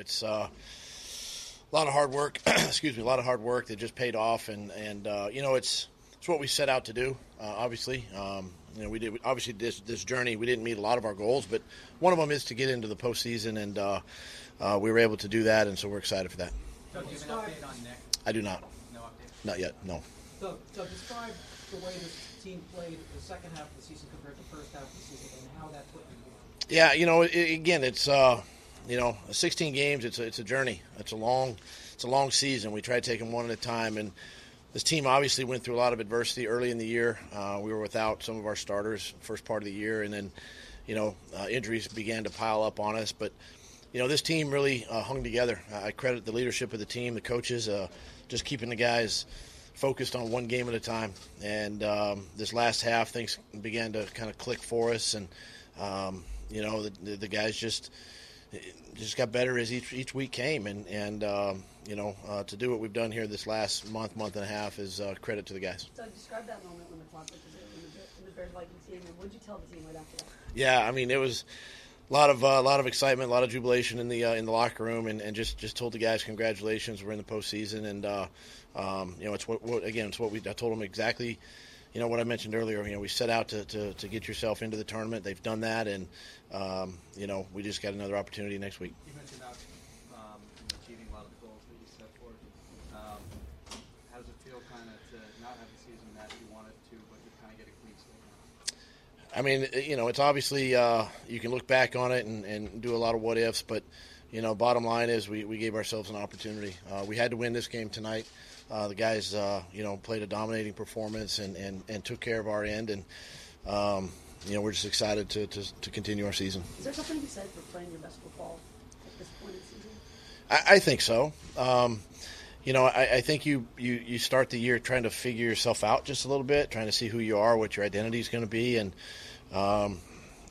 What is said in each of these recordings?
it's uh, a lot of hard work. excuse me, a lot of hard work that just paid off, and and uh, you know it's it's what we set out to do. Uh, obviously, um, you know we did obviously this this journey we didn't meet a lot of our goals, but one of them is to get into the postseason, and uh, uh, we were able to do that, and so we're excited for that. Doug, do you have an update on Nick? I do not, No update. not yet, no. So, Doug, describe the way this team played the second half of the season compared to the first half of the season and how that put you Yeah, you know, i again, it's uh, you know, 16 games. It's a, it's a journey. It's a long, it's a long season. We try to take them one at a time, and this team obviously went through a lot of adversity early in the year. Uh, we were without some of our starters first part of the year, and then, you know, uh, injuries began to pile up on us. But, you know, this team really uh, hung together. I credit the leadership of the team, the coaches, uh, just keeping the guys focused on one game at a time. And um, this last half, things began to kind of click for us, and um, you know, the, the, the guys just just got better as each each week came, and and um, you know, uh, to do what we've done here this last month, month and a half is uh, credit to the guys. So describe that moment when the clock was in the, in the Bears Vikings game, and what did you tell the team right after that? Yeah, I mean, it was a lot of uh, a lot of excitement, a lot of jubilation in the uh, in the locker room, and, and just just told the guys congratulations, we're in the postseason, and uh, um, you know, it's what, what again, it's what we I told them exactly. You know what I mentioned earlier. You know, we set out to, to, to get yourself into the tournament. They've done that, and um, you know, we just got another opportunity next week. You mentioned about um, achieving a lot of the goals that you set forth. Um, how does it feel kind of to not have the season that you wanted to, but to kind of get a clean slate? I mean, you know, it's obviously uh, you can look back on it and, and do a lot of what ifs, but you know, bottom line is we, we gave ourselves an opportunity. Uh, we had to win this game tonight. Uh, the guys, uh, you know, played a dominating performance and, and, and took care of our end, and um, you know, we're just excited to, to, to continue our season. Is there something to be said for playing your best football at this point in the season? I, I think so. Um, you know, I, I think you, you, you start the year trying to figure yourself out just a little bit, trying to see who you are, what your identity is going to be, and um,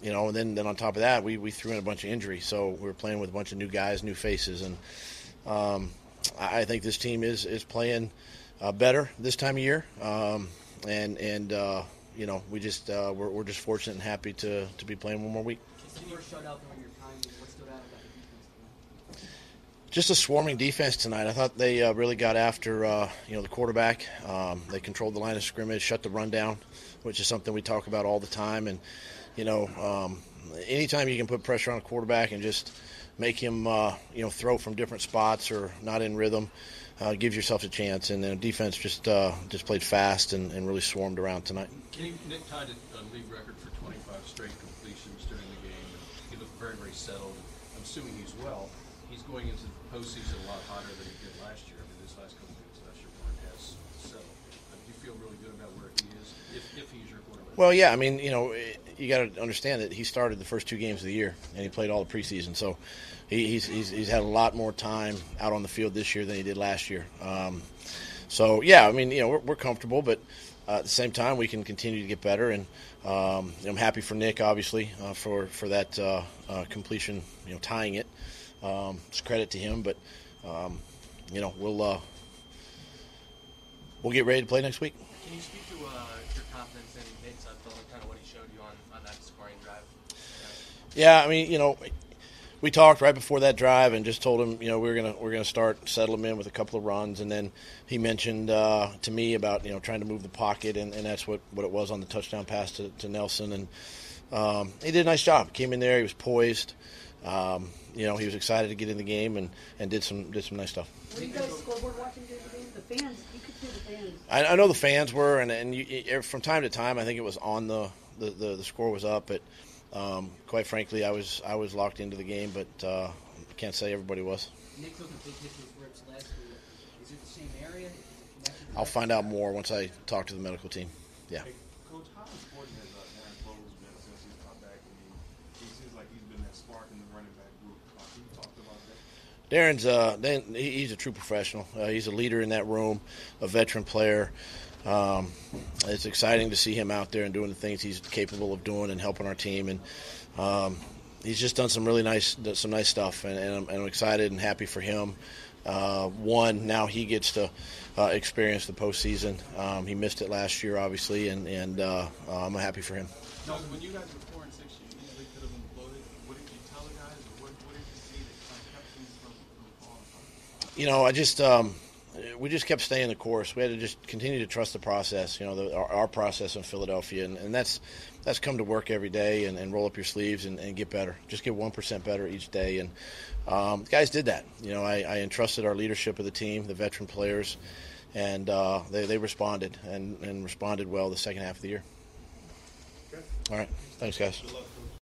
you know, and then, then on top of that, we, we threw in a bunch of injuries, so we were playing with a bunch of new guys, new faces, and um, I think this team is is playing uh, better this time of year, um, and and uh, you know, we just uh, we're, we're just fortunate and happy to, to be playing one more week. It's the first shutout during your time. What stood out about the defense tonight? just a swarming defense tonight. I thought they uh, really got after uh, you know the quarterback. Um, they controlled the line of scrimmage, shut the run down, which is something we talk about all the time. And you know, um, anytime you can put pressure on a quarterback and just make him uh, you know throw from different spots or not in rhythm, uh, gives yourself a chance. And the defense just uh, just played fast and, and really swarmed around tonight. Nick tied a, league record for 25 straight completions during the game. He looked very, very settled. I'm assuming he's well. He's going into the postseason a lot hotter than he did last year. I mean, this last couple games last year, has settled. Do you feel really good about where he is, if, if he's your quarterback? Well, yeah, I mean, you know, you got to understand that he started the first two games of the year and he played all the preseason, so he, he's, he's he's had a lot more time out on the field this year than he did last year. Um, so yeah, I mean, you know, we're, we're comfortable, but uh, at the same time, we can continue to get better, and um, I'm happy for Nick, obviously, uh, for for that uh, uh, completion, you know, tying it. Um, it's credit to him, but um, you know, we'll uh, we'll get ready to play next week. Can you speak to uh, your confidence in Nate Sudfeld and kind of what he showed you on, on that scoring drive? Yeah, I mean, you know, we talked right before that drive and just told him, you know, we are gonna we're gonna start settle him in with a couple of runs, and then he mentioned uh, to me about you know trying to move the pocket, and, and that's what, what it was on the touchdown pass to, to Nelson, and um, he did a nice job. He came in there, he was poised. Um, you know, he was excited to get in the game and, and did some did some nice stuff. Were you guys scoreboard watching during the game? The fans, you could see the fans. I, I know the fans were, and and you- from time to time, I think it was on the the, the, the score was up, but um, quite frankly, I was I was locked into the game, but uh, I can't say everybody was. Nick took a big hit to his ribs last week. Is it the same area? Is it connected to I'll find out more once I talk to the medical team. Yeah. Coach, how important has uh, Darren Sproles been since he's come back? I mean, he seems like he's been that spark in the running back group. Uh, can you talk about that? Darren's uh, Dan, he's a true professional. Uh, he's a leader in that room, a veteran player. Um, it's exciting to see him out there and doing the things he's capable of doing and helping our team. And um, he's just done some really nice, some nice stuff. And, and, I'm, and I'm excited and happy for him. Uh, one, now he gets to uh, experience the postseason. Um, he missed it last year, obviously, and, and uh, I'm happy for him. When you guys were four and six, you easily could have imploded. What did you tell the guys, or what, what did you see that kind of kept them from you know, I just um, we just kept staying the course. We had to just continue to trust the process. You know, the, our, our process in Philadelphia, and, and that's that's come to work every day and, and roll up your sleeves and, and get better. Just get one percent better each day, and um, guys did that. You know, I, I entrusted our leadership of the team, the veteran players, and uh, they they responded and, and responded well the second half of the year. All right, thanks, guys.